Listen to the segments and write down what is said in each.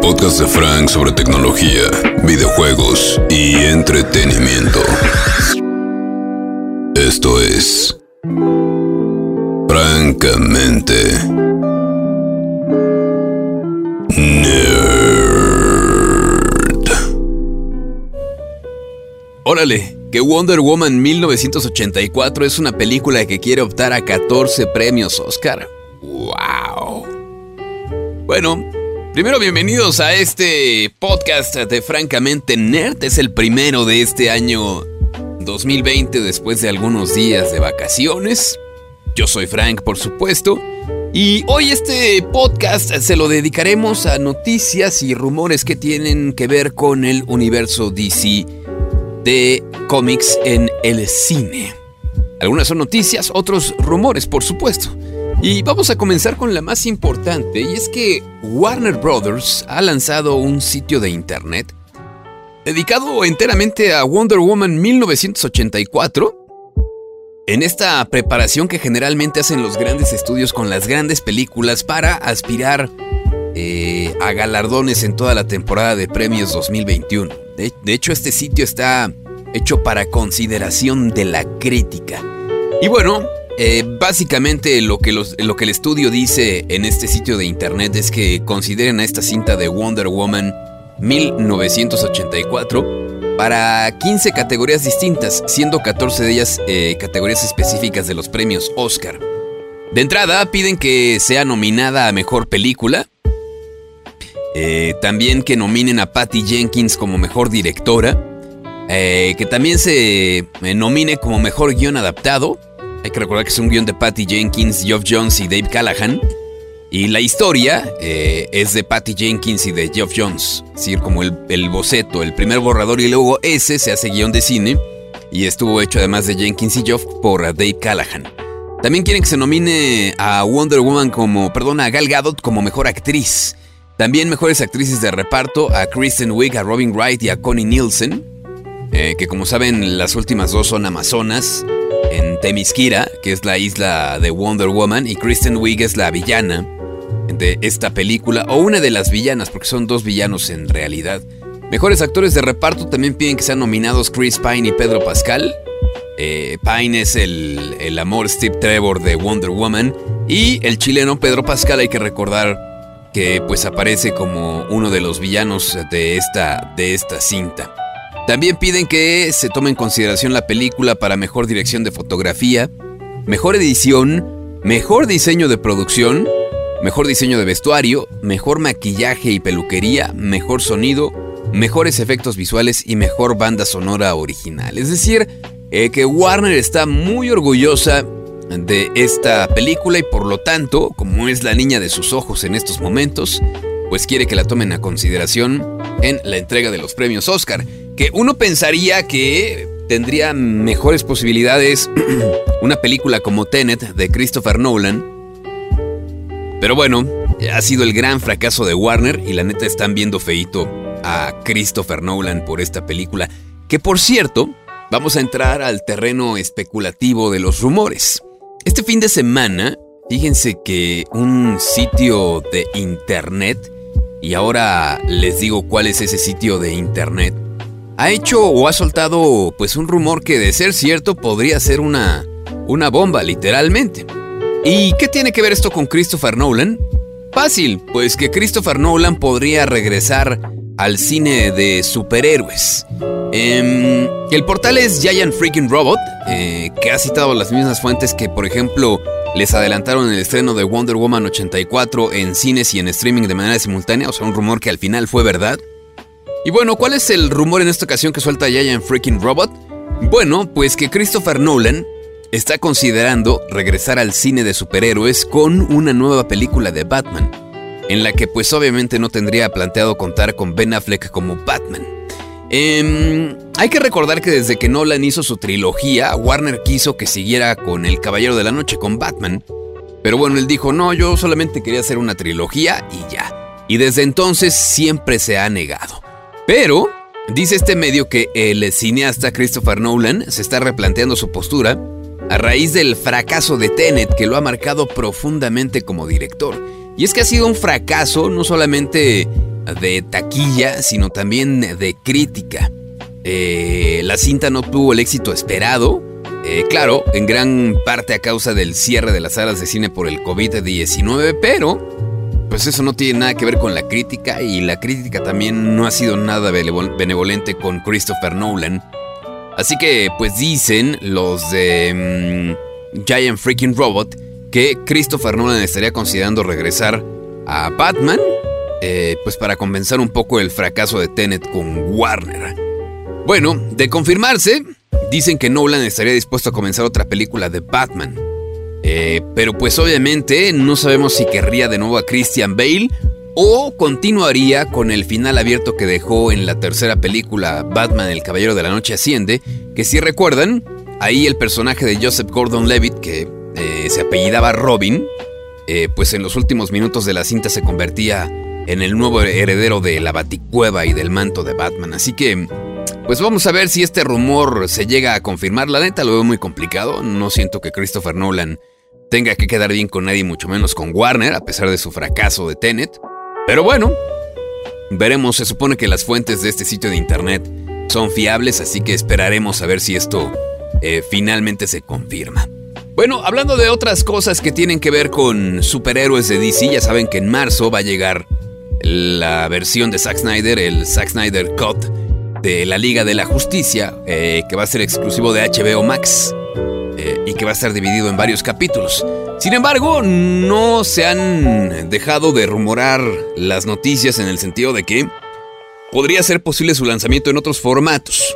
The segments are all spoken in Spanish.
podcast de Frank sobre tecnología, videojuegos y entretenimiento. Esto es Francamente Nerd. Órale, que Wonder Woman 1984 es una película que quiere optar a 14 premios Oscar. ¡Wow! Bueno, primero bienvenidos a este podcast de Francamente Nerd. Es el primero de este año 2020 después de algunos días de vacaciones. Yo soy Frank, por supuesto. Y hoy este podcast se lo dedicaremos a noticias y rumores que tienen que ver con el universo DC de cómics en el cine. Algunas son noticias, otros rumores, por supuesto. Y vamos a comenzar con la más importante, y es que Warner Brothers ha lanzado un sitio de internet dedicado enteramente a Wonder Woman 1984. En esta preparación que generalmente hacen los grandes estudios con las grandes películas para aspirar eh, a galardones en toda la temporada de premios 2021. De, de hecho, este sitio está hecho para consideración de la crítica. Y bueno, eh, básicamente lo que, lo que el estudio dice en este sitio de internet es que consideren a esta cinta de Wonder Woman 1984 para 15 categorías distintas, siendo 14 de ellas eh, categorías específicas de los premios Oscar. De entrada, piden que sea nominada a Mejor Película. Eh, también que nominen a Patty Jenkins como Mejor Directora. Que también se nomine como Mejor Guión Adaptado. Hay que recordar que es un guion de Patty Jenkins, Geoff Jones y Dave Callahan. Y la historia eh, es de Patty Jenkins y de Geoff Jones. Es decir, como el, el boceto, el primer borrador y luego ese se hace guion de cine. Y estuvo hecho además de Jenkins y Geoff por Dave Callahan. También quieren que se nomine a Wonder Woman como, perdón, a Gal Gadot como mejor actriz. También mejores actrices de reparto a Kristen Wiig, a Robin Wright y a Connie Nielsen. eh, que como saben las últimas dos son amazonas en Temisquira, que es la isla de Wonder Woman, y Kristen Wiig es la villana de esta película, o una de las villanas, porque son dos villanos en realidad. Mejores actores de reparto también piden que sean nominados Chris Pine y Pedro Pascal. Eh, Pine es el, el amor Steve Trevor de Wonder Woman. Y el chileno Pedro Pascal hay que recordar que pues aparece como uno de los villanos de esta, de esta cinta. También piden que se tome en consideración la película para mejor dirección de fotografía, mejor edición, mejor diseño de producción, mejor diseño de vestuario, mejor maquillaje y peluquería, mejor sonido, mejores efectos visuales y mejor banda sonora original. Es decir, eh, que Warner está muy orgullosa de esta película y por lo tanto, como es la niña de sus ojos en estos momentos, pues quiere que la tomen a consideración en la entrega de los premios Oscar. Que uno pensaría que tendría mejores posibilidades una película como Tenet de Christopher Nolan. Pero bueno, ha sido el gran fracaso de Warner y la neta están viendo feito a Christopher Nolan por esta película. Que por cierto, vamos a entrar al terreno especulativo de los rumores. Este fin de semana, fíjense que un sitio de internet, y ahora les digo cuál es ese sitio de internet, ha hecho o ha soltado pues un rumor que de ser cierto podría ser una, una bomba literalmente. ¿Y qué tiene que ver esto con Christopher Nolan? Fácil, pues que Christopher Nolan podría regresar al cine de superhéroes. Em, el portal es Giant Freaking Robot, eh, que ha citado las mismas fuentes que, por ejemplo, les adelantaron el estreno de Wonder Woman 84 en cines y en streaming de manera simultánea, o sea, un rumor que al final fue verdad. Y bueno, ¿cuál es el rumor en esta ocasión que suelta Giant Freaking Robot? Bueno, pues que Christopher Nolan está considerando regresar al cine de superhéroes con una nueva película de Batman, en la que pues obviamente no tendría planteado contar con Ben Affleck como Batman. Em, hay que recordar que desde que Nolan hizo su trilogía, Warner quiso que siguiera con El Caballero de la Noche con Batman, pero bueno, él dijo, no, yo solamente quería hacer una trilogía y ya. Y desde entonces siempre se ha negado. Pero, dice este medio que el cineasta Christopher Nolan se está replanteando su postura a raíz del fracaso de Tenet que lo ha marcado profundamente como director. Y es que ha sido un fracaso no solamente de taquilla, sino también de crítica. Eh, la cinta no tuvo el éxito esperado, eh, claro, en gran parte a causa del cierre de las salas de cine por el COVID-19, pero pues eso no tiene nada que ver con la crítica y la crítica también no ha sido nada benevolente con Christopher Nolan. Así que pues dicen los de mm, Giant Freaking Robot que Christopher Nolan estaría considerando regresar a Batman, eh, pues para compensar un poco el fracaso de Tenet con Warner. Bueno, de confirmarse, dicen que Nolan estaría dispuesto a comenzar otra película de Batman. Eh, pero pues obviamente no sabemos si querría de nuevo a Christian Bale o continuaría con el final abierto que dejó en la tercera película Batman el Caballero de la Noche Asciende, que si recuerdan, ahí el personaje de Joseph Gordon-Levitt, que eh, se apellidaba Robin, eh, pues en los últimos minutos de la cinta se convertía en el nuevo heredero de la Baticueva y del manto de Batman. Así que, pues vamos a ver si este rumor se llega a confirmar. La neta lo veo muy complicado. No siento que Christopher Nolan tenga que quedar bien con nadie, mucho menos con Warner, a pesar de su fracaso de Tenet. Pero bueno, veremos. Se supone que las fuentes de este sitio de internet son fiables, así que esperaremos a ver si esto eh, finalmente se confirma. Bueno, hablando de otras cosas que tienen que ver con superhéroes de DC, ya saben que en marzo va a llegar la versión de Zack Snyder, el Zack Snyder Cut de la Liga de la Justicia, eh, que va a ser exclusivo de HBO Max eh, y que va a estar dividido en varios capítulos. Sin embargo, no se han dejado de rumorar las noticias en el sentido de que podría ser posible su lanzamiento en otros formatos.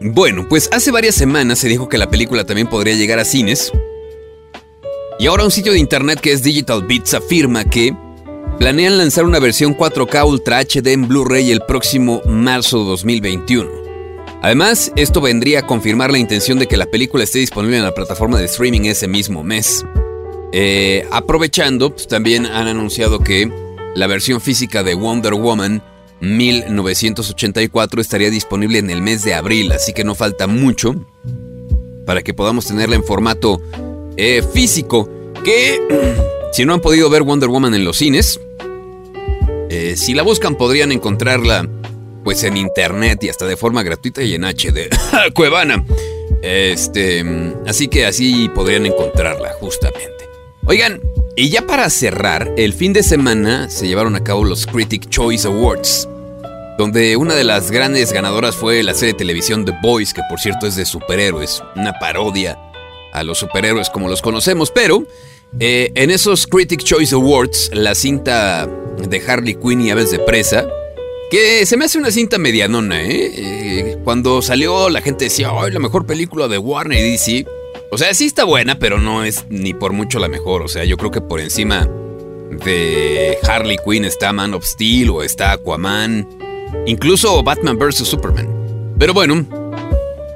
Bueno, pues hace varias semanas se dijo que la película también podría llegar a cines. Y ahora un sitio de internet que es Digital Beats afirma que planean lanzar una versión 4K Ultra HD en Blu-ray el próximo marzo 2021. Además, esto vendría a confirmar la intención de que la película esté disponible en la plataforma de streaming ese mismo mes. Eh, aprovechando, pues, también han anunciado que la versión física de Wonder Woman 1984 estaría disponible en el mes de abril, así que no falta mucho para que podamos tenerla en formato eh, físico. Que si no han podido ver Wonder Woman en los cines, eh, si la buscan podrían encontrarla pues en internet y hasta de forma gratuita y en HD. Cuevana. Este, así que así podrían encontrarla justamente. Oigan, y ya para cerrar, el fin de semana se llevaron a cabo los Critic Choice Awards, donde una de las grandes ganadoras fue la serie de televisión The Boys, que por cierto es de superhéroes, una parodia a los superhéroes como los conocemos, pero eh, en esos Critic Choice Awards, la cinta de Harley Quinn y Aves de Presa que se me hace una cinta medianona, ¿eh? ¿eh? Cuando salió la gente decía, ¡ay, la mejor película de Warner y DC! O sea, sí está buena, pero no es ni por mucho la mejor. O sea, yo creo que por encima de Harley Quinn está Man of Steel o está Aquaman. Incluso Batman vs. Superman. Pero bueno,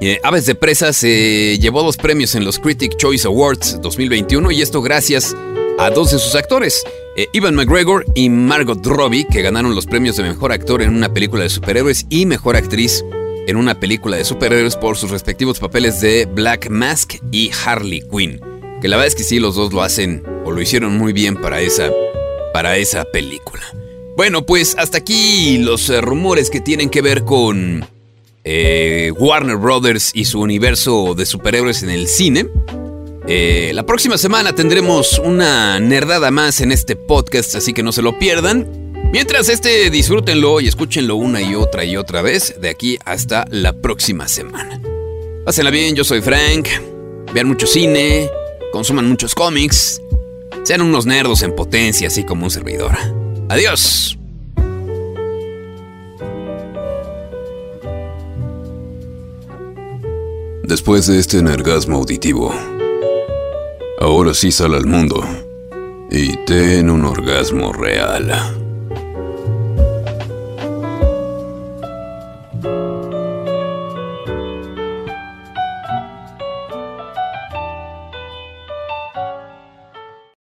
eh, Aves de Presa se llevó dos premios en los Critic Choice Awards 2021 y esto gracias a dos de sus actores. Eh, Ivan McGregor y Margot Robbie, que ganaron los premios de Mejor Actor en una película de superhéroes y Mejor Actriz en una película de superhéroes por sus respectivos papeles de Black Mask y Harley Quinn. Que la verdad es que sí, los dos lo hacen o lo hicieron muy bien para esa, para esa película. Bueno, pues hasta aquí los eh, rumores que tienen que ver con eh, Warner Brothers y su universo de superhéroes en el cine. Eh, la próxima semana tendremos una nerdada más en este podcast, así que no se lo pierdan. Mientras este, disfrútenlo y escúchenlo una y otra y otra vez de aquí hasta la próxima semana. Pásenla bien, yo soy Frank. Vean mucho cine, consuman muchos cómics, sean unos nerdos en potencia, así como un servidor. Adiós. Después de este energasmo auditivo, Ahora sí sal al mundo y ten un orgasmo real.